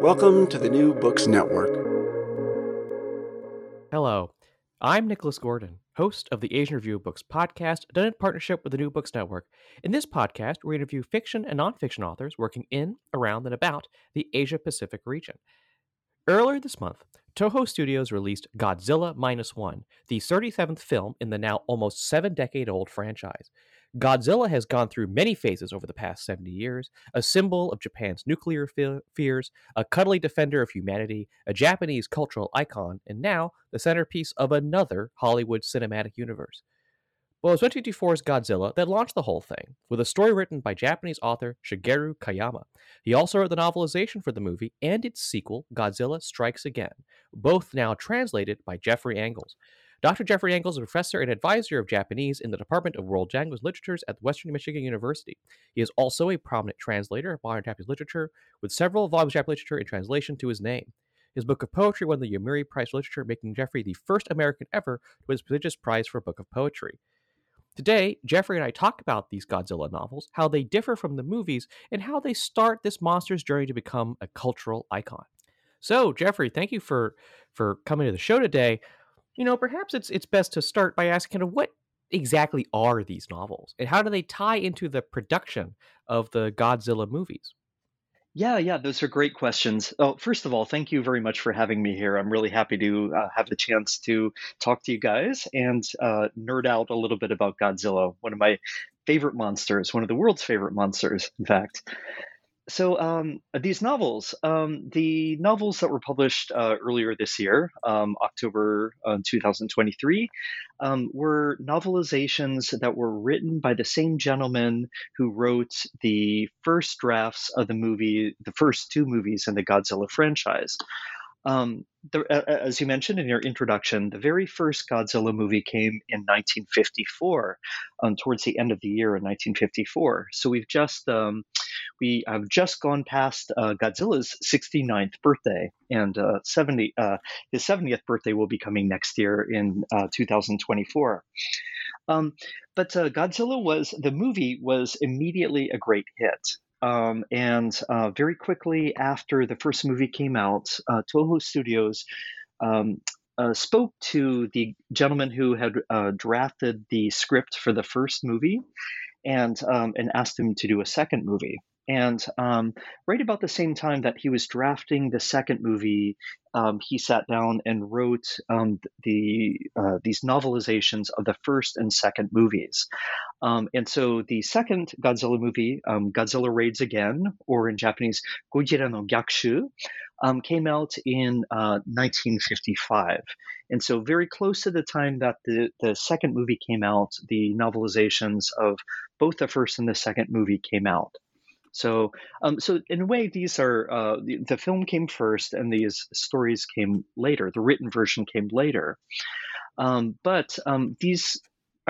Welcome to the New Books Network. Hello, I'm Nicholas Gordon, host of the Asian Review Books podcast, done in partnership with the New Books Network. In this podcast, we interview fiction and nonfiction authors working in, around, and about the Asia Pacific region. Earlier this month, Toho Studios released Godzilla Minus One, the 37th film in the now almost seven decade old franchise. Godzilla has gone through many phases over the past 70 years a symbol of Japan's nuclear fe- fears, a cuddly defender of humanity, a Japanese cultural icon, and now the centerpiece of another Hollywood cinematic universe. Well, it was 2024's Godzilla that launched the whole thing, with a story written by Japanese author Shigeru Kayama. He also wrote the novelization for the movie and its sequel, Godzilla Strikes Again, both now translated by Jeffrey Angles. Dr. Jeffrey Angles is a professor and advisor of Japanese in the Department of World Language Literatures at Western Michigan University. He is also a prominent translator of modern Japanese literature, with several volumes of Japanese literature in translation to his name. His book of poetry won the Yomiuri Prize for Literature, making Jeffrey the first American ever to win this prestigious prize for a book of poetry. Today, Jeffrey and I talk about these Godzilla novels, how they differ from the movies, and how they start this monster's journey to become a cultural icon. So, Jeffrey, thank you for for coming to the show today you know, perhaps it's it's best to start by asking kind of what exactly are these novels and how do they tie into the production of the Godzilla movies? Yeah, yeah, those are great questions. Oh, first of all, thank you very much for having me here. I'm really happy to uh, have the chance to talk to you guys and uh, nerd out a little bit about Godzilla, one of my favorite monsters, one of the world's favorite monsters, in fact so um, these novels, um, the novels that were published uh, earlier this year, um, October uh, 2023, um, were novelizations that were written by the same gentleman who wrote the first drafts of the movie, the first two movies in the Godzilla franchise. Um, the, as you mentioned in your introduction, the very first Godzilla movie came in 1954, um, towards the end of the year in 1954. So we've just um, we have just gone past uh, Godzilla's 69th birthday, and uh, 70 uh, his 70th birthday will be coming next year in uh, 2024. Um, but uh, Godzilla was the movie was immediately a great hit. Um, and uh, very quickly after the first movie came out, uh, Toho Studios um, uh, spoke to the gentleman who had uh, drafted the script for the first movie and um, and asked him to do a second movie. And um, right about the same time that he was drafting the second movie, um, he sat down and wrote um, the uh, these novelizations of the first and second movies. Um, and so the second Godzilla movie, um, Godzilla Raids Again, or in Japanese, Gojira no Gyakushu, um, came out in uh, 1955. And so, very close to the time that the, the second movie came out, the novelizations of both the first and the second movie came out. So, um, so in a way, these are uh, the, the, film came first, and these stories came later. The written version came later, um, but um, these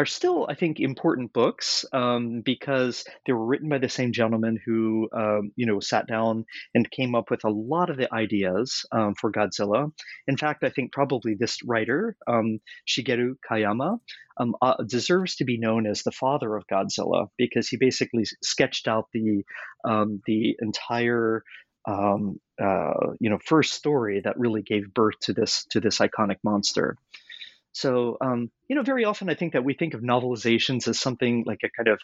are still, I think, important books um, because they were written by the same gentleman who, um, you know, sat down and came up with a lot of the ideas um, for Godzilla. In fact, I think probably this writer, um, Shigeru Kayama, um, uh, deserves to be known as the father of Godzilla because he basically sketched out the um, the entire um, uh, you know first story that really gave birth to this to this iconic monster. So, um, you know, very often I think that we think of novelizations as something like a kind of,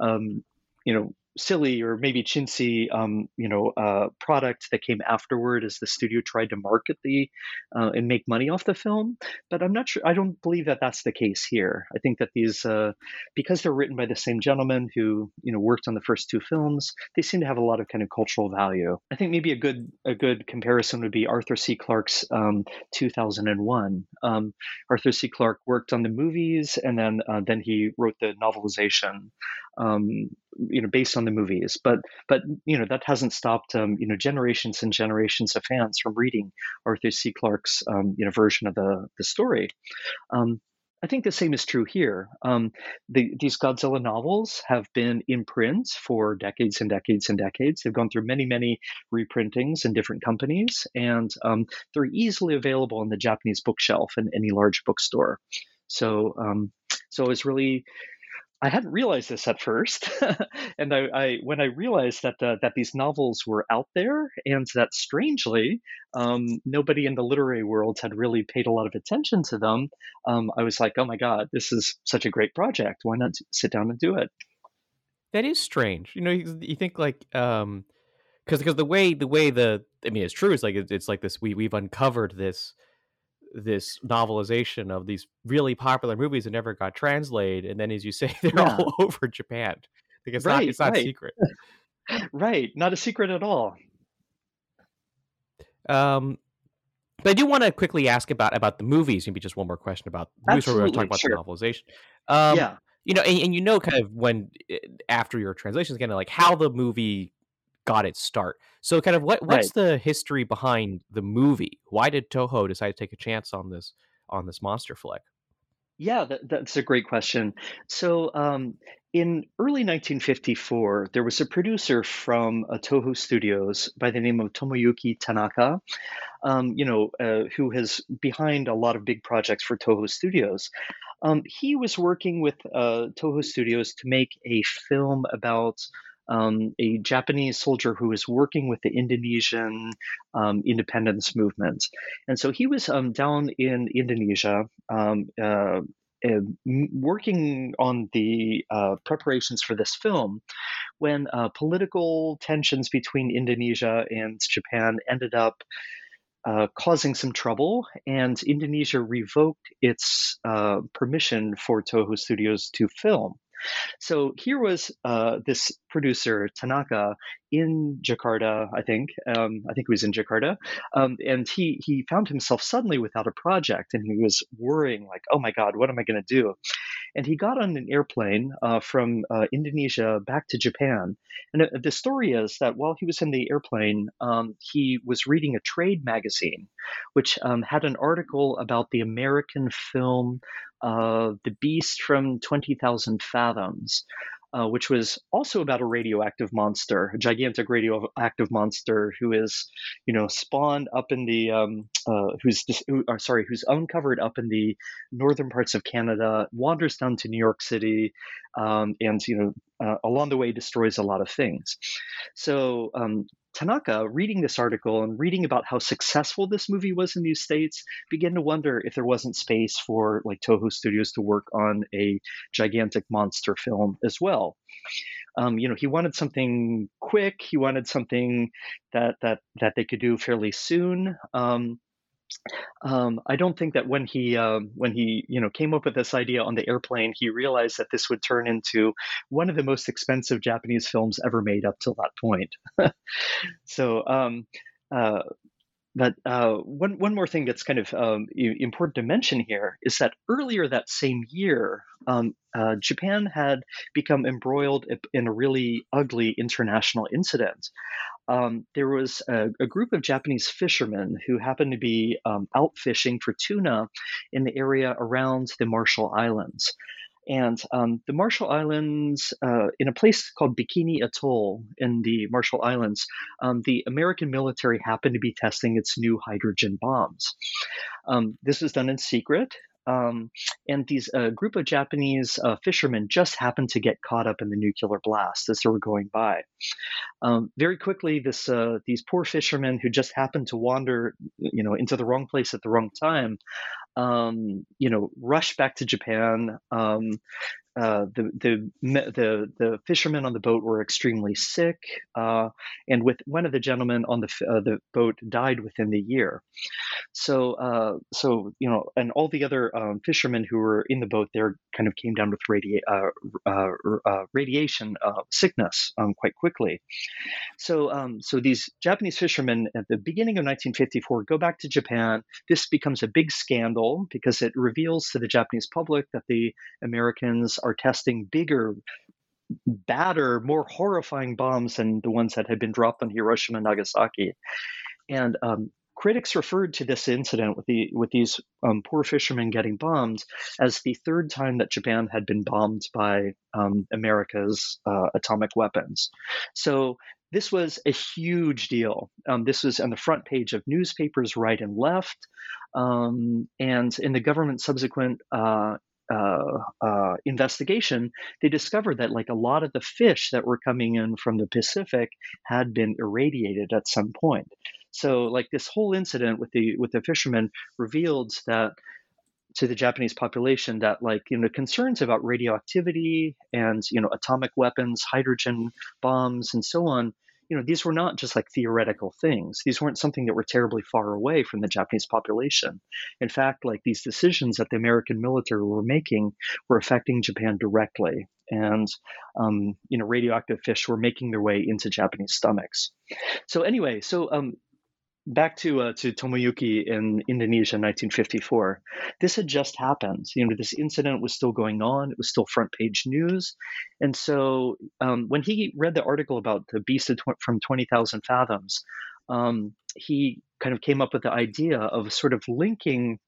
um, you know, silly or maybe chintzy, um, you know, uh, product that came afterward as the studio tried to market the uh, and make money off the film. But I'm not sure. I don't believe that that's the case here. I think that these, uh, because they're written by the same gentleman who you know worked on the first two films, they seem to have a lot of kind of cultural value. I think maybe a good a good comparison would be Arthur C. Clarke's um, 2001. Um, Arthur C. Clarke worked on the movies and then uh, then he wrote the novelization um, you know based on the movies but but you know that hasn't stopped um, you know generations and generations of fans from reading arthur c clarke's um, you know version of the the story um, I think the same is true here. Um, the, these Godzilla novels have been in print for decades and decades and decades. They've gone through many, many reprintings in different companies, and um, they're easily available on the Japanese bookshelf in any large bookstore. So, um, so it's really I hadn't realized this at first, and I, I, when I realized that uh, that these novels were out there, and that strangely um, nobody in the literary world had really paid a lot of attention to them, um, I was like, "Oh my god, this is such a great project! Why not sit down and do it?" That is strange. You know, you, you think like um, because because the way the way the I mean, it's true. It's like it's like this. We we've uncovered this this novelization of these really popular movies that never got translated, and then as you say, they're yeah. all over Japan. because right, not, it's not right. secret. right, not a secret at all. Um, but I do want to quickly ask about about the movies. Maybe just one more question about the movies. We were talking about sure. the novelization. Um, yeah, you know, and, and, you know, kind of when eh, after your translation is kind of like how the movie got its start. So, kind of what what's right. the history behind the movie? Why did Toho decide to take a chance on this on this monster flick? Yeah, that, that's a great question. So, um, in early 1954, there was a producer from uh, Toho Studios by the name of Tomoyuki Tanaka, um, you know, uh, who has behind a lot of big projects for Toho Studios. Um, he was working with uh, Toho Studios to make a film about um, a Japanese soldier who was working with the Indonesian um, independence movement. And so he was um, down in Indonesia. Um, uh, uh, working on the uh, preparations for this film when uh, political tensions between Indonesia and Japan ended up uh, causing some trouble, and Indonesia revoked its uh, permission for Toho Studios to film. So here was uh, this producer Tanaka in Jakarta, I think. Um, I think he was in Jakarta, um, and he he found himself suddenly without a project, and he was worrying like, "Oh my God, what am I going to do?" And he got on an airplane uh, from uh, Indonesia back to Japan. And uh, the story is that while he was in the airplane, um, he was reading a trade magazine, which um, had an article about the American film uh, The Beast from 20,000 Fathoms. Uh, which was also about a radioactive monster, a gigantic radioactive monster who is, you know, spawned up in the, um, uh, who's, who, or sorry, who's uncovered up in the northern parts of Canada, wanders down to New York City, um, and you know, uh, along the way destroys a lot of things. So um, Tanaka, reading this article and reading about how successful this movie was in these states, began to wonder if there wasn't space for like Toho Studios to work on a gigantic monster film as well. Um, you know, he wanted something quick. He wanted something that that that they could do fairly soon. Um, um, I don't think that when he um, when he you know came up with this idea on the airplane, he realized that this would turn into one of the most expensive Japanese films ever made up till that point. so, um, uh, but uh, one one more thing that's kind of um, important to mention here is that earlier that same year, um, uh, Japan had become embroiled in a really ugly international incident um, there was a, a, group of Japanese fishermen who happened to be um, out fishing for tuna in the area around the Marshall Islands. and um, the Marshall Islands, uh, in a place called Bikini Atoll in the Marshall Islands, um, the American military happened to be testing its new hydrogen bombs. Um, this was done in secret. Um, and these uh, group of Japanese uh, fishermen just happened to get caught up in the nuclear blast as they were going by. Um, very quickly, this uh, these poor fishermen who just happened to wander, you know, into the wrong place at the wrong time, um, you know, rush back to Japan. Um, uh, the, the the the fishermen on the boat were extremely sick, uh, and with one of the gentlemen on the uh, the boat died within the year. So uh, so you know, and all the other um, fishermen who were in the boat there kind of came down with radi- uh, radiation sickness um, quite quickly. So um, so these Japanese fishermen at the beginning of 1954 go back to Japan. This becomes a big scandal because it reveals to the Japanese public that the Americans are testing bigger, badder, more horrifying bombs than the ones that had been dropped on Hiroshima and Nagasaki. And um, critics referred to this incident with the with these um, poor fishermen getting bombed as the third time that Japan had been bombed by um, America's uh, atomic weapons. So this was a huge deal. Um, this was on the front page of newspapers right and left. Um, and in the government subsequent uh, uh, uh, investigation, they discovered that like a lot of the fish that were coming in from the Pacific had been irradiated at some point. So like this whole incident with the with the fishermen revealed that to the Japanese population that like you know concerns about radioactivity and you know atomic weapons, hydrogen bombs, and so on you know, these were not just like theoretical things. These weren't something that were terribly far away from the Japanese population. In fact, like these decisions that the American military were making were affecting Japan directly. And, um, you know, radioactive fish were making their way into Japanese stomachs. So, anyway, so um, back to uh, to Tomoyuki in Indonesia in 1954. This had just happened. You know, this incident was still going on. It was still front page news, and so um, when he read the article about the beast from 20,000 fathoms, um, he kind of came up with the idea of sort of linking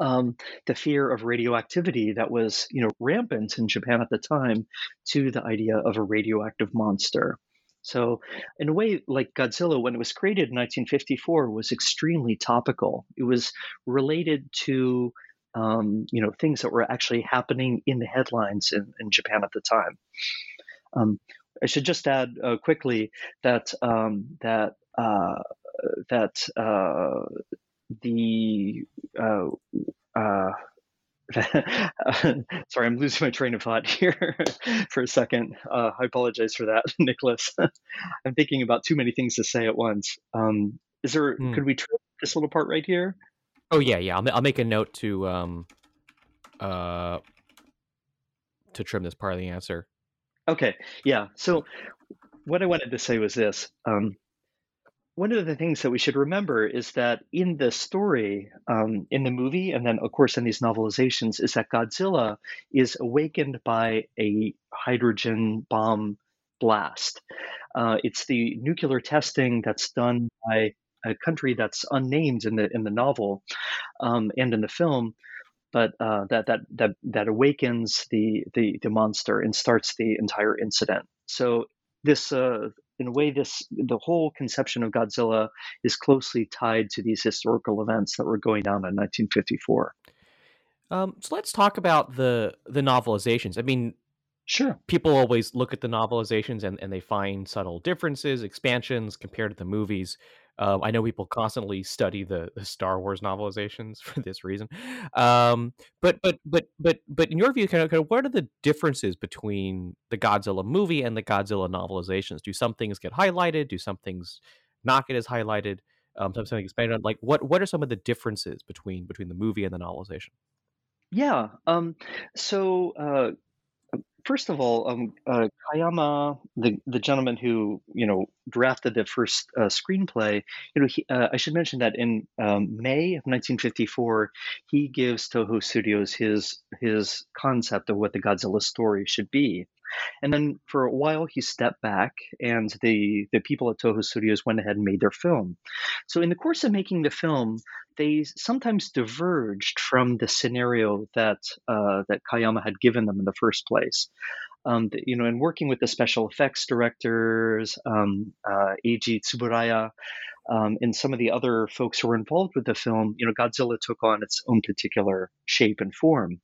um, the fear of radioactivity that was, you know, rampant in Japan at the time to the idea of a radioactive monster. So, in a way, like Godzilla, when it was created in 1954, was extremely topical. It was related to um, you know things that were actually happening in the headlines in, in Japan at the time. Um, I should just add uh, quickly that um, that uh, that uh, the uh, uh, Sorry, I'm losing my train of thought here for a second. Uh, I apologize for that, Nicholas. I'm thinking about too many things to say at once. Um, is there? Hmm. Could we trim this little part right here? Oh yeah, yeah. I'll, I'll make a note to um, uh, to trim this part of the answer. Okay. Yeah. So what I wanted to say was this. Um, one of the things that we should remember is that in the story, um, in the movie, and then of course in these novelizations, is that Godzilla is awakened by a hydrogen bomb blast. Uh, it's the nuclear testing that's done by a country that's unnamed in the in the novel um, and in the film, but uh, that that that that awakens the, the the monster and starts the entire incident. So this uh, in a way, this the whole conception of Godzilla is closely tied to these historical events that were going down in 1954. Um, so let's talk about the the novelizations. I mean, sure, people always look at the novelizations and, and they find subtle differences, expansions compared to the movies. Um, I know people constantly study the, the Star Wars novelizations for this reason. Um, but but but but but in your view, kind of, kind of what are the differences between the Godzilla movie and the Godzilla novelizations? Do some things get highlighted? Do some things not get as highlighted? Um, something expanded on. Like what what are some of the differences between between the movie and the novelization? Yeah. Um, so uh, first of all, um, uh, Kayama, the the gentleman who you know drafted the first uh, screenplay, you know, he, uh, I should mention that in um, May of 1954, he gives Toho Studios his his concept of what the Godzilla story should be. And then for a while, he stepped back, and the, the people at Toho Studios went ahead and made their film. So, in the course of making the film, they sometimes diverged from the scenario that uh, that Kayama had given them in the first place. Um, you know, in working with the special effects directors, um, uh, Eiji Tsuburaya, um, and some of the other folks who were involved with the film, you know, Godzilla took on its own particular shape and form.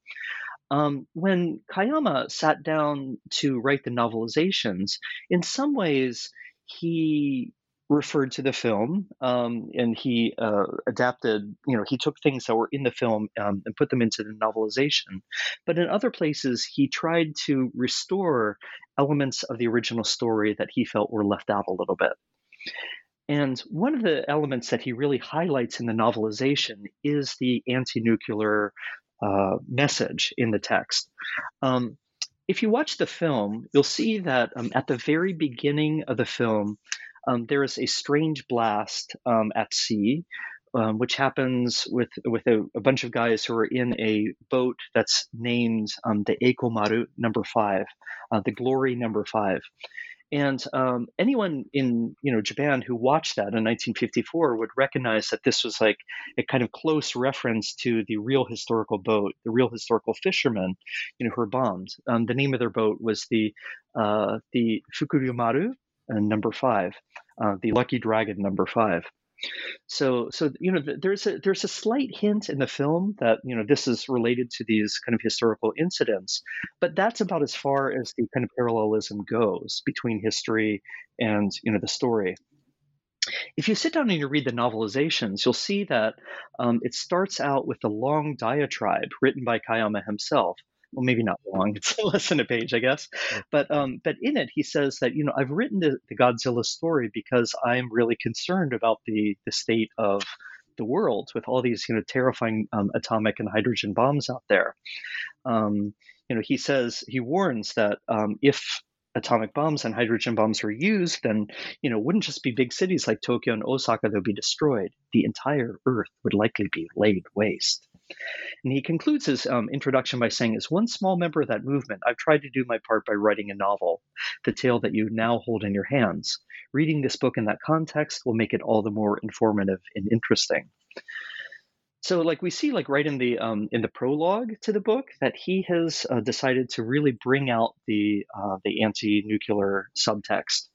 Um, when Kayama sat down to write the novelizations, in some ways he referred to the film um, and he uh, adapted, you know, he took things that were in the film um, and put them into the novelization. But in other places, he tried to restore elements of the original story that he felt were left out a little bit. And one of the elements that he really highlights in the novelization is the anti nuclear uh, message in the text. Um, if you watch the film, you'll see that um, at the very beginning of the film, um, there is a strange blast um, at sea, um, which happens with with a, a, bunch of guys who are in a boat that's named um, the Eikomaru Number Five, uh, the Glory Number Five. And um, anyone in you know Japan who watched that in 1954 would recognize that this was like a kind of close reference to the real historical boat, the real historical fishermen, you know, who were bombed. Um, the name of their boat was the uh, the Fukuryumaru, uh, number five, uh, the Lucky Dragon number five. So, so you know, there's a there's a slight hint in the film that you know this is related to these kind of historical incidents, but that's about as far as the kind of parallelism goes between history and you know the story. If you sit down and you read the novelizations, you'll see that um, it starts out with a long diatribe written by Kayama himself well, maybe not long. It's less than a page, I guess. But um, but in it, he says that you know I've written the, the Godzilla story because I'm really concerned about the the state of the world with all these you know terrifying um, atomic and hydrogen bombs out there. Um, you know, he says he warns that um, if atomic bombs and hydrogen bombs were used, then you know wouldn't just be big cities like Tokyo and Osaka that would be destroyed. The entire Earth would likely be laid waste. And he concludes his um, introduction by saying, As one small member of that movement, I've tried to do my part by writing a novel, the tale that you now hold in your hands. Reading this book in that context will make it all the more informative and interesting. So, like we see, like right in the um, in the prologue to the book, that he has uh, decided to really bring out the uh, the anti-nuclear subtext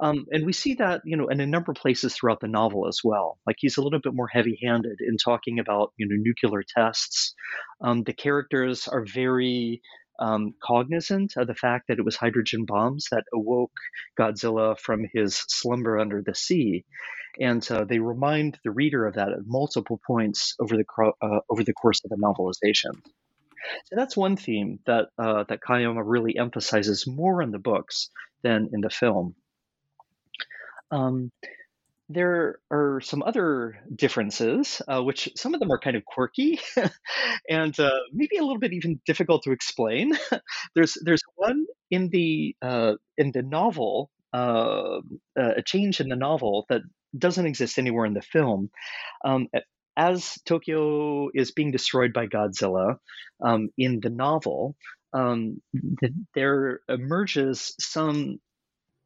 um, and we see that, you know, in a number of places throughout the novel as well. Like he's a little bit more heavy-handed in talking about, you know, nuclear tests. Um, the characters are very um, cognizant of the fact that it was hydrogen bombs that awoke Godzilla from his slumber under the sea, and uh, they remind the reader of that at multiple points over the uh, over the course of the novelization. So that's one theme that uh, that Kayama really emphasizes more in the books than in the film. Um, there are some other differences, uh, which some of them are kind of quirky and uh, maybe a little bit even difficult to explain. there's there's one in the uh, in the novel, uh, uh, a change in the novel that doesn't exist anywhere in the film. Um, as Tokyo is being destroyed by Godzilla um, in the novel, um, the, there emerges some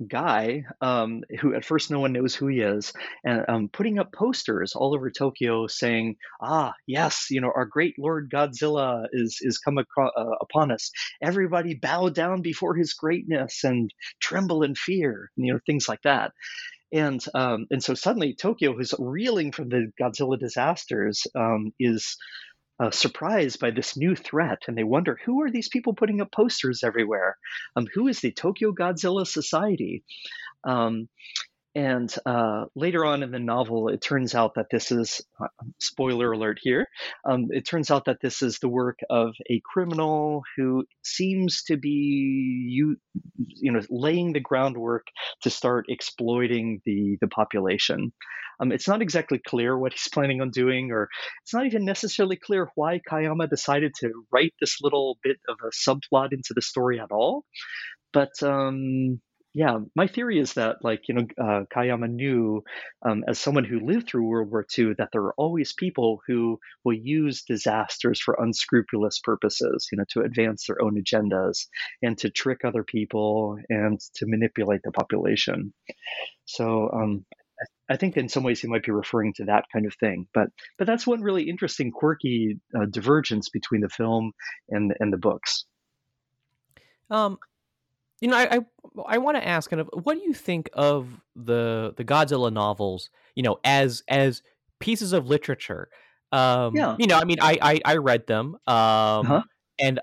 guy um, who at first no one knows who he is and um, putting up posters all over tokyo saying ah yes you know our great lord godzilla is is come uh, upon us. Everybody bow down before his greatness and tremble in fear you know things like that. And um, and so suddenly Tokyo, who's reeling from the Godzilla disasters, um, is uh, surprised by this new threat, and they wonder who are these people putting up posters everywhere? Um, who is the Tokyo Godzilla Society? Um, and uh, later on in the novel, it turns out that this is uh, spoiler alert here. Um, it turns out that this is the work of a criminal who seems to be you, you know, laying the groundwork to start exploiting the the population. Um, it's not exactly clear what he's planning on doing, or it's not even necessarily clear why Kayama decided to write this little bit of a subplot into the story at all. But um, yeah, my theory is that, like, you know, uh, Kayama knew, um, as someone who lived through World War II, that there are always people who will use disasters for unscrupulous purposes, you know, to advance their own agendas and to trick other people and to manipulate the population. So, um, I think in some ways he might be referring to that kind of thing, but but that's one really interesting, quirky uh, divergence between the film and and the books. Um, you know, I I, I want to ask kind of what do you think of the the Godzilla novels? You know, as as pieces of literature. Um, Yeah. you know, I mean, I I, I read them, um, Uh-huh. and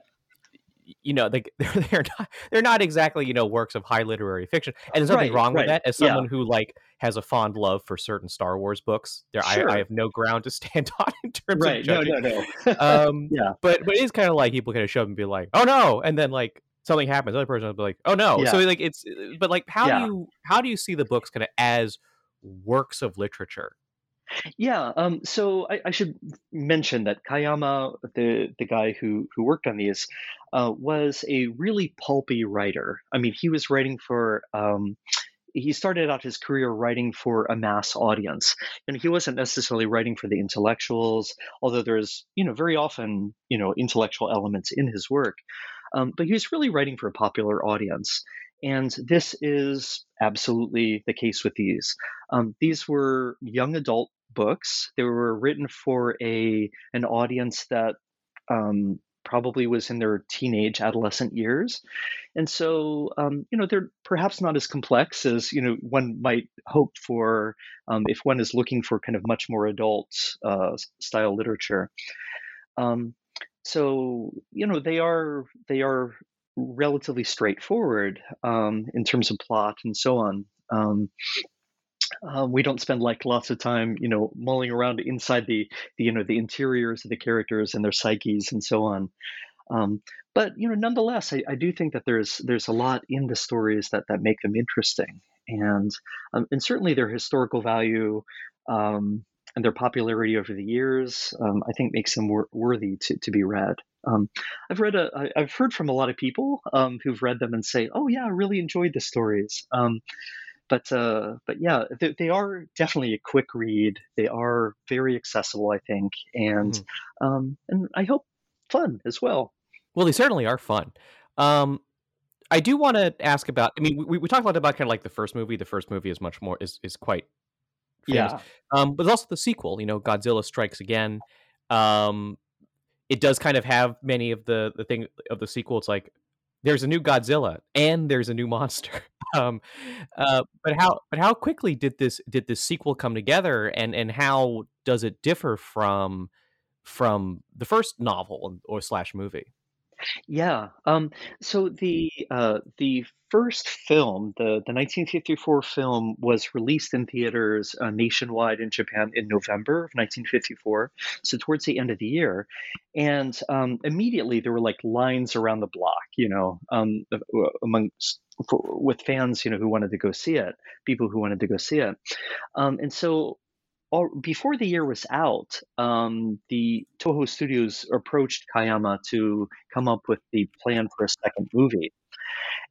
you know, like they're, they're not they're not exactly you know works of high literary fiction, and there's nothing Right, wrong with that. As Yeah. someone who like has a fond love for certain Star Wars books, there I, Sure. I have no ground to stand on in terms Right. of No, judging. no, no. Um, yeah. but but it is kind of like people kind of show up and be like, "Oh no," and then like something happens, the other person will be like, "Oh no." So like it's, but like how Yeah. do you how do you see the books kind of as works of literature? Yeah, um, so I, I should mention that Kayama, the the guy who who worked on these, uh, was a really pulpy writer. I mean, he was writing for. Um, he started out his career writing for a mass audience, and he wasn't necessarily writing for the intellectuals. Although there's, you know, very often, you know, intellectual elements in his work, um, but he was really writing for a popular audience. And this is absolutely the case with these. Um, these were young adult books. They were written for a an audience that um, probably was in their teenage, adolescent years, and so um, you know they're perhaps not as complex as you know one might hope for um, if one is looking for kind of much more adult uh, style literature. Um, so you know they are they are relatively straightforward um, in terms of plot and so on. Um, um, we don't spend like lots of time, you know, mulling around inside the, the, you know, the interiors of the characters and their psyches and so on. Um, but you know, nonetheless, I, I do think that there's there's a lot in the stories that that make them interesting, and um, and certainly their historical value um, and their popularity over the years, um, I think, makes them wor- worthy to, to be read. Um, I've read a, I- I've heard from a lot of people um, who've read them and say, "Oh yeah, I really enjoyed the stories." Um, but uh, but yeah, they, they are definitely a quick read. They are very accessible, I think, and Mhm. um, and I hope fun as well. Well, they certainly are fun. Um, I do want to ask about. I mean, we, we talked a lot about kind of like the first movie. The first movie is much more is is quite Yeah, Um, but also the sequel. You know, Godzilla Strikes Again. Um, it does kind of have many of the the thing of the sequel. It's like there's a new Godzilla and there's a new monster. um, uh, but how but how quickly did this did this sequel come together, and and how does it differ from from the first novel or slash movie? Yeah. Um, so the uh, the first film, the the 1954 film, was released in theaters uh, nationwide in Japan in November of 1954. So towards the end of the year, and um, immediately there were like lines around the block, you know, um, among with fans, you know, who wanted to go see it, people who wanted to go see it. Um, and so, before the year was out, um, the Toho Studios approached Kayama to come up with the plan for a second movie.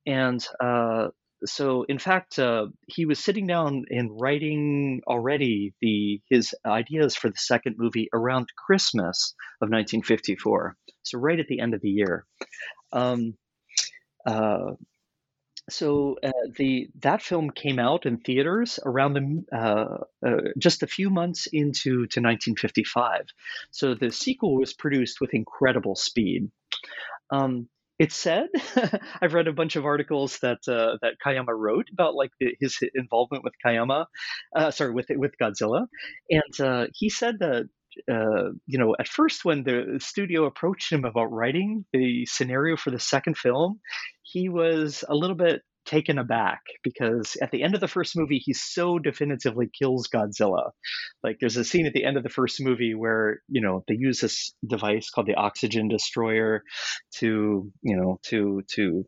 And uh, so, in fact, uh, he was sitting down and writing already the his ideas for the second movie around Christmas of 1954. So, right at the end of the year. Um, uh, so uh, the that film came out in theaters around the uh, uh, just a few months into to 1955. So the sequel was produced with incredible speed. Um, it's said I've read a bunch of articles that uh, that Kayama wrote about like the, his involvement with Kayama, uh, sorry with with Godzilla, and uh, he said that uh, you know at first when the studio approached him about writing the scenario for the second film, he was a little bit taken aback because at the end of the first movie he so definitively kills Godzilla. Like there's a scene at the end of the first movie where, you know, they use this device called the oxygen destroyer to, you know, to to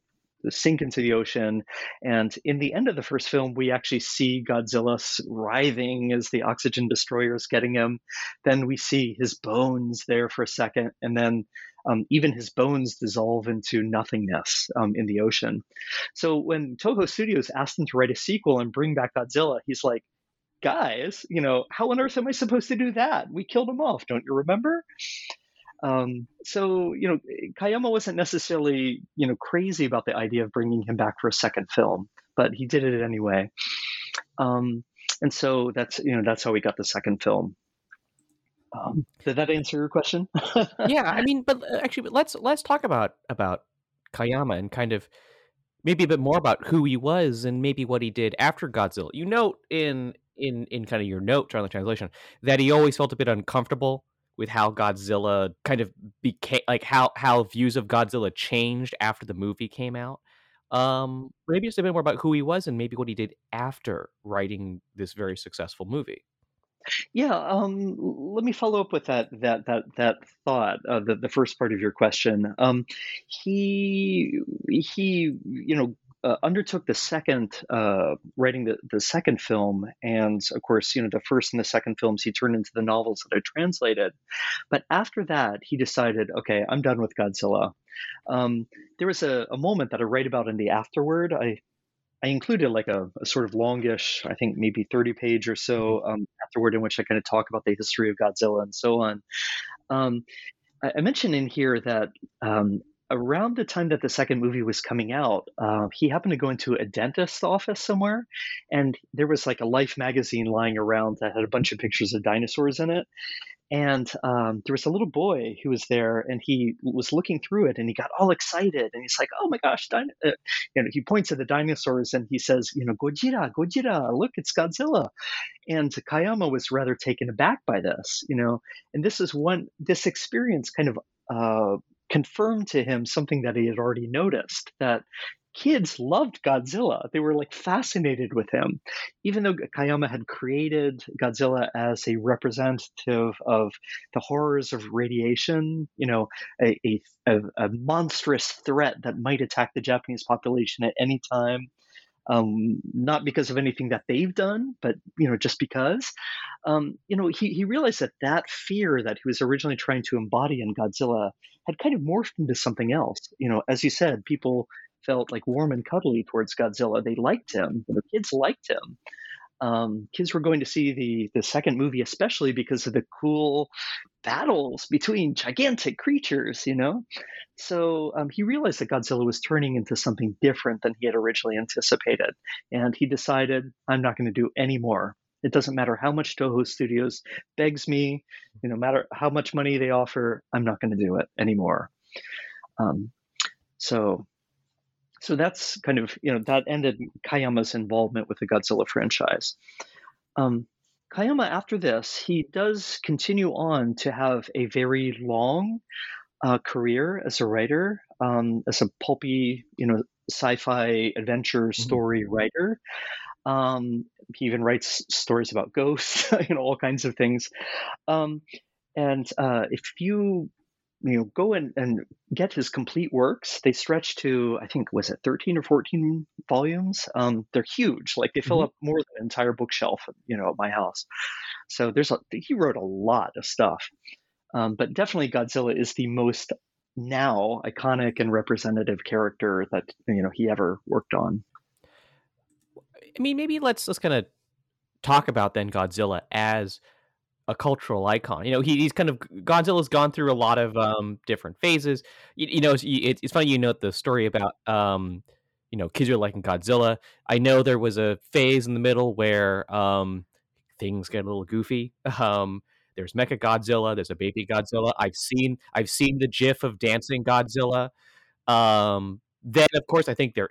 sink into the ocean. And in the end of the first film, we actually see Godzilla writhing as the oxygen destroyer is getting him. Then we see his bones there for a second, and then um, even his bones dissolve into nothingness um, in the ocean. So when Toho Studios asked him to write a sequel and bring back Godzilla, he's like, guys, you know, how on earth am I supposed to do that? We killed him off, don't you remember? Um, so you know, Kayama wasn't necessarily you know crazy about the idea of bringing him back for a second film, but he did it anyway. Um, and so that's you know that's how we got the second film. Um, did that answer your question? yeah, I mean, but uh, actually, let's let's talk about about Kayama and kind of maybe a bit more about who he was and maybe what he did after Godzilla. You note in in in kind of your note the translation that he always felt a bit uncomfortable with how Godzilla kind of became like how how views of Godzilla changed after the movie came out. Um, maybe just a bit more about who he was and maybe what he did after writing this very successful movie. Yeah, um, let me follow up with that that that that thought, uh, the the first part of your question. Um, he he, you know, uh, undertook the second uh, writing the, the second film and of course you know the first and the second films he turned into the novels that i translated. But after that he decided okay i'm done with godzilla. Um, there was a, a, moment that i write about in the afterword i I included like a, a, sort of longish, I think maybe 30 page or so um, afterword in which I kind of talk about the history of Godzilla and so on. Um, I, I mentioned in here that um, around the time that the second movie was coming out, uh, he happened to go into a dentist's office somewhere, and there was like a Life magazine lying around that had a bunch of pictures of dinosaurs in it. And um, there was a little boy who was there, and he was looking through it, and he got all excited, and he's like, "Oh my gosh!" Din-, uh, you know, he points at the dinosaurs, and he says, "You know, Gojira, Gojira, look, it's Godzilla." And Kayama was rather taken aback by this, you know, and this is one this experience kind of uh, confirmed to him something that he had already noticed that kids loved Godzilla. They were like fascinated with him. Even though Kayama had created Godzilla as a representative of the horrors of radiation, you know, a, a, a monstrous threat that might attack the Japanese population at any time, um, not because of anything that they've done, but you know just because. Um, you know, he he realized that that fear that he was originally trying to embody in Godzilla had kind of morphed into something else. You know, as you said, people felt like warm and cuddly towards Godzilla. They liked him. The kids liked him. Um, kids were going to see the the second movie, especially because of the cool battles between gigantic creatures. You know, so um, he realized that Godzilla was turning into something different than he had originally anticipated, and he decided, "I'm not going to do any more. It doesn't matter how much Toho Studios begs me, you know, no matter how much money they offer, I'm not going to do it anymore." Um, so so that's kind of you know that ended Kayama's involvement with the Godzilla franchise. Um, Kayama, after this, he does continue on to have a very long uh, career as a writer, um, as a pulpy, you know, sci-fi adventure mm-hmm. story mm-hmm. writer. Um, he even writes stories about ghosts, you know, all kinds of things. Um, and uh, if you you know go and, and get his complete works. They stretch to i think was it 13 or 14 volumes? Um, they're huge like they fill mm-hmm. up more than an entire bookshelf you know at my house. So there's a he wrote a lot of stuff. Um, but definitely godzilla is the most now iconic and representative character that you know he ever worked on. I mean maybe let's let's kind of talk about then godzilla as a cultural icon. You know, he, he's kind of Godzilla's gone through a lot of um, different phases. You, you know, it's, it's, funny you note the story about um, you know kids are liking Godzilla. I know there was a phase in the middle where um, things get a little goofy. Um, there's Mecha Godzilla. There's a baby Godzilla. I've seen I've seen the GIF of dancing Godzilla. Um, then of course I think there.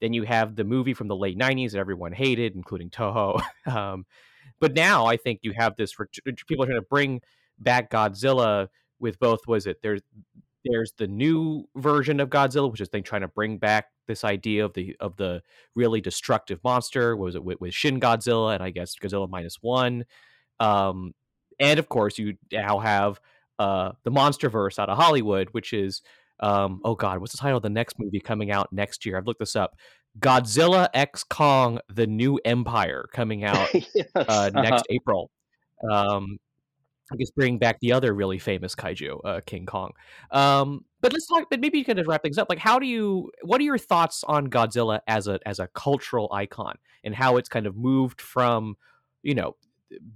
Then you have the movie from the late '90s that everyone hated, including Toho. um, but now I think you have this for people are trying to bring back Godzilla with both. Was it there's there's the new version of Godzilla, which is they trying to bring back this idea of the of the really destructive monster. What was it with, with Shin Godzilla and I guess Godzilla minus one, um, and of course you now have uh, the MonsterVerse out of Hollywood, which is um, oh God, what's the title of the next movie coming out next year? I've looked this up. Godzilla X Kong: The New Empire coming out yes. uh, next uh-huh. April. Um, I guess bringing back the other really famous kaiju, uh, King Kong. Um, but let's talk. But maybe you can just wrap things up. Like, how do you? What are your thoughts on Godzilla as a as a cultural icon and how it's kind of moved from, you know,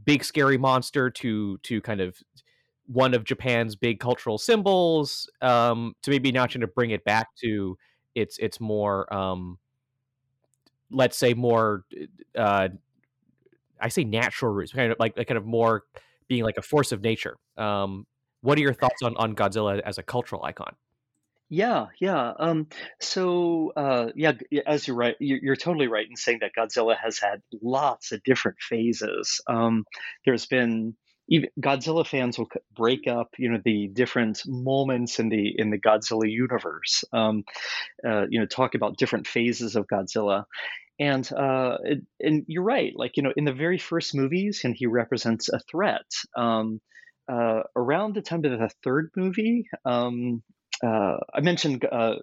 big scary monster to to kind of one of Japan's big cultural symbols um, to maybe not trying to bring it back to its its more um, let's say more uh, I say natural roots, kind of like, kind of more being like a force of nature. Um, what are your thoughts on on Godzilla as a cultural icon? Yeah, yeah. Um, so, uh, yeah, as you're right, you're, you're totally right in saying that Godzilla has had lots of different phases. Um, there's been even Godzilla fans will break up, you know, the different moments in the in the Godzilla universe. Um, uh, you know, talk about different phases of Godzilla. And uh, it, and you're right. Like you know, in the very first movies, and he represents a threat. Um, uh, around the time of the third movie, um, uh, I mentioned uh,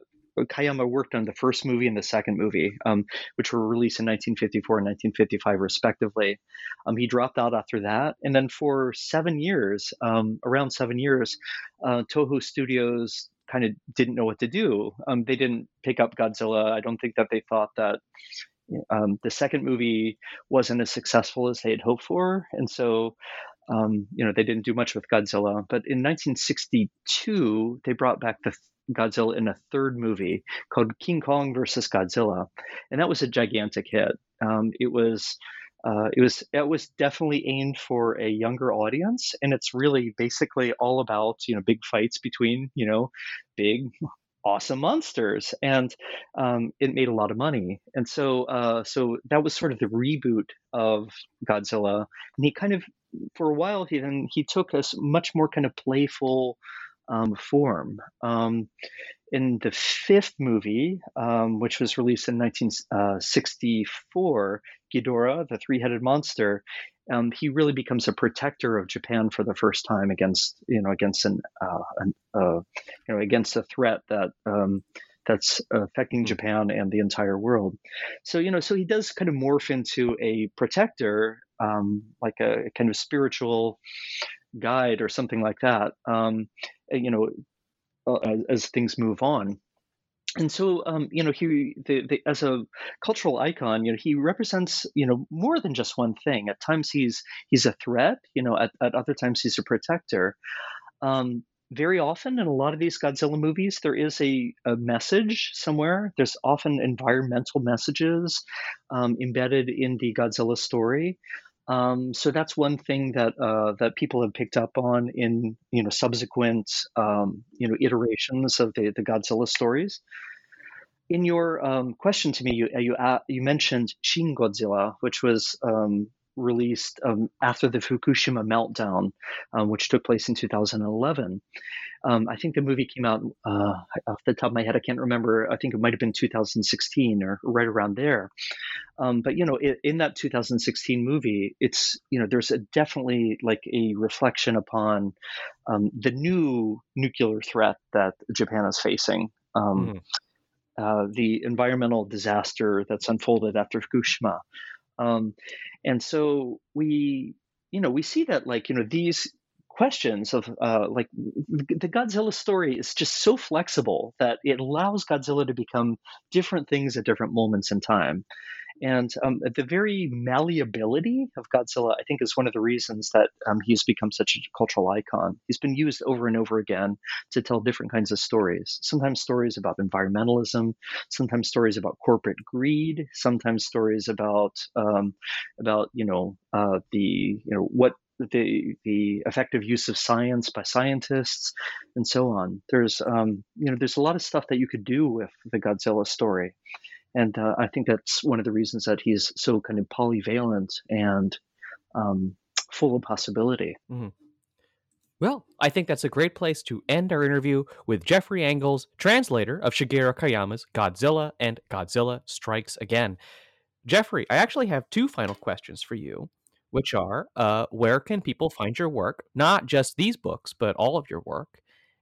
Kayama worked on the first movie and the second movie, um, which were released in 1954 and 1955, respectively. Um, he dropped out after that, and then for seven years, um, around seven years, uh, Toho Studios kind of didn't know what to do. Um, they didn't pick up Godzilla. I don't think that they thought that um, the second movie wasn't as successful as they had hoped for, and so um, you know they didn't do much with Godzilla. But in 1962, they brought back the Godzilla in a third movie called King Kong versus Godzilla, and that was a gigantic hit. Um, it was. Uh, it was it was definitely aimed for a younger audience, and it's really basically all about you know big fights between you know big awesome monsters, and um, it made a lot of money. And so, uh, so that was sort of the reboot of Godzilla. And he kind of, for a while, he then he took a much more kind of playful um, form. Um, in the fifth movie, um, which was released in 1964, Ghidorah, the three-headed monster, um, he really becomes a protector of Japan for the first time against, you know, against an, uh, an uh, you know, against a threat that um, that's affecting Japan and the entire world. So, you know, so he does kind of morph into a protector, um, like a kind of spiritual guide or something like that. You know, as, as things move on. And so um, you know he the, the, as a cultural icon you know he represents you know more than just one thing. At times he's he's a threat you know at, at other times he's a protector. Um, very often in a lot of these godzilla movies there is a, a message somewhere. There's often environmental messages um, embedded in the godzilla story um, so that's one thing that uh, that people have picked up on in you know subsequent um, you know iterations of the the Godzilla stories. In your um, question to me, you you uh, you mentioned Shin Godzilla, which was um, released um, after the Fukushima meltdown, um, which took place in 2011. Um, I think the movie came out uh, off the top of my head. I can't remember. I think it might have been 2016 or right around there. Um, but you know, in, in, that 2016 movie, it's you know, there's a definitely like a reflection upon um, the new nuclear threat that Japan is facing. Mm-hmm. Uh, the environmental disaster that's unfolded after Fukushima. Um, and so we, you know, we see that like, you know, these questions of uh, like the Godzilla story is just so flexible that it allows Godzilla to become different things at different moments in time. And um, the very malleability of Godzilla, I think, is one of the reasons that um, he's become such a cultural icon. He's been used over and over again to tell different kinds of stories. Sometimes stories about environmentalism, sometimes stories about corporate greed, sometimes stories about um, about you know uh, the you know what the the effective use of science by scientists and so on. There's um, you know there's a lot of stuff that you could do with the Godzilla story, and uh, I think that's one of the reasons that he's so kind of polyvalent and um, full of possibility. Mm-hmm. Well, I think that's a great place to end our interview with Jeffrey Angles, translator of Shigeru Kayama's Godzilla and Godzilla Strikes Again. Jeffrey, I actually have two final questions for you, which are uh, where can people find your work? Not just these books, but all of your work.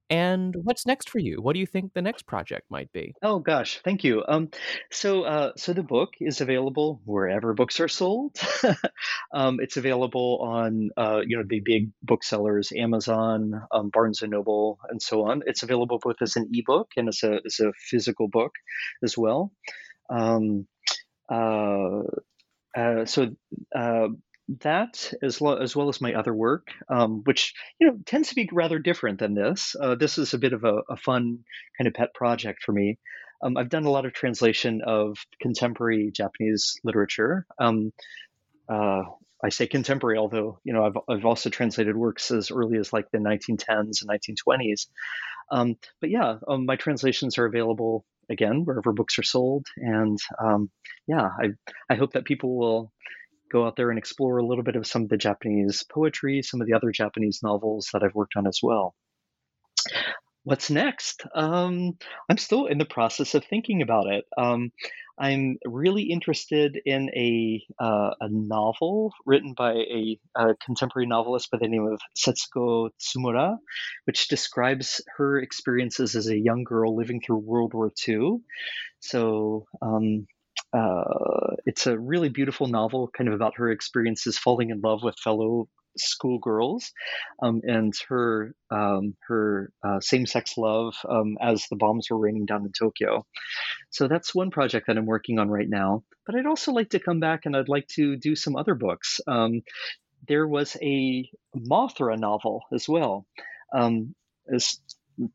And what's next for you? What do you think the next project might be? Oh gosh, thank you. Um, so uh, so the book is available wherever books are sold. um, it's available on uh, you know the big booksellers, Amazon, um, Barnes and Noble, and so on. It's available both as an ebook and as a as a physical book as well. Um, uh, uh, so uh, that as well as well as my other work, um, which you know tends to be rather different than this. Uh, this is a bit of a, a, fun kind of pet project for me. Um, I've done a lot of translation of contemporary Japanese literature. Um, uh, I say contemporary, although you know I've I've also translated works as early as like the 1910s and 1920s. Um, but yeah, um, my translations are available again wherever books are sold, and um, yeah, I I hope that people will go out there and explore a little bit of some of the Japanese poetry, some of the other Japanese novels that I've worked on as well. What's next? Um, I'm still in the process of thinking about it. Um, I'm really interested in a uh, a novel written by a, a, contemporary novelist by the name of Setsuko Tsumura, which describes her experiences as a young girl living through World War II. So um, uh, it's a really beautiful novel, kind of about her experiences falling in love with fellow schoolgirls um, and her um, her uh, same-sex love um, as the bombs were raining down in Tokyo. So that's one project that I'm working on right now. But I'd also like to come back and I'd like to do some other books. Um, there was a Mothra novel as well. Um, as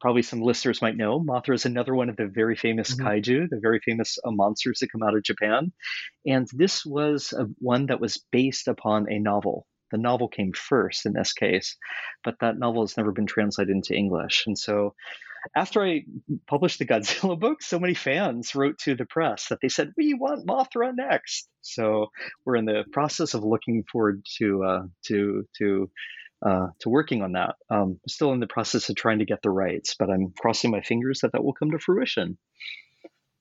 probably some listeners might know, Mothra is another one of the very famous mm-hmm. kaiju, the very famous uh, monsters that come out of Japan. And this was a, one that was based upon a novel. The novel came first in this case, but that novel has never been translated into English. And so after I published the Godzilla book, so many fans wrote to the press that they said, We want Mothra next. So we're in the process of looking forward to uh, to to uh, to working on that. Um, still in the process of trying to get the rights, but I'm crossing my fingers that that will come to fruition.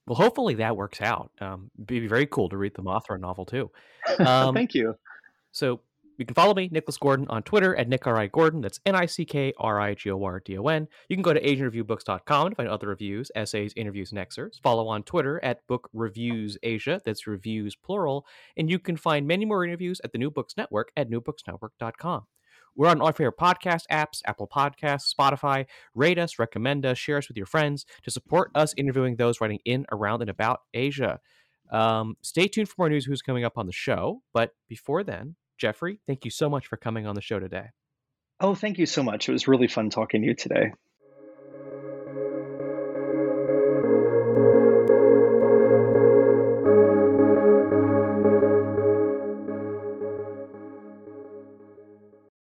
Well, hopefully that works out. Um, it'd be very cool to read the Mothra novel too. Um, Thank you. So you can follow me, Nicholas Gordon, on Twitter at Nick R. I. Gordon. That's N I C K R I G O R D O N. You can go to AsianReviewBooks.com to find other reviews, essays, interviews, and excerpts. Follow on Twitter at Book Reviews Asia. That's reviews plural. And you can find many more interviews at the New Books Network at newbooksnetwork.com. We're on all your podcast apps, Apple Podcasts, Spotify. Rate us, recommend us, share us with your friends to support us interviewing those writing in, around, and about Asia. Um, stay tuned for more news who's coming up on the show. But before then, Jeffrey, thank you so much for coming on the show today. Oh, thank you so much. It was really fun talking to you today.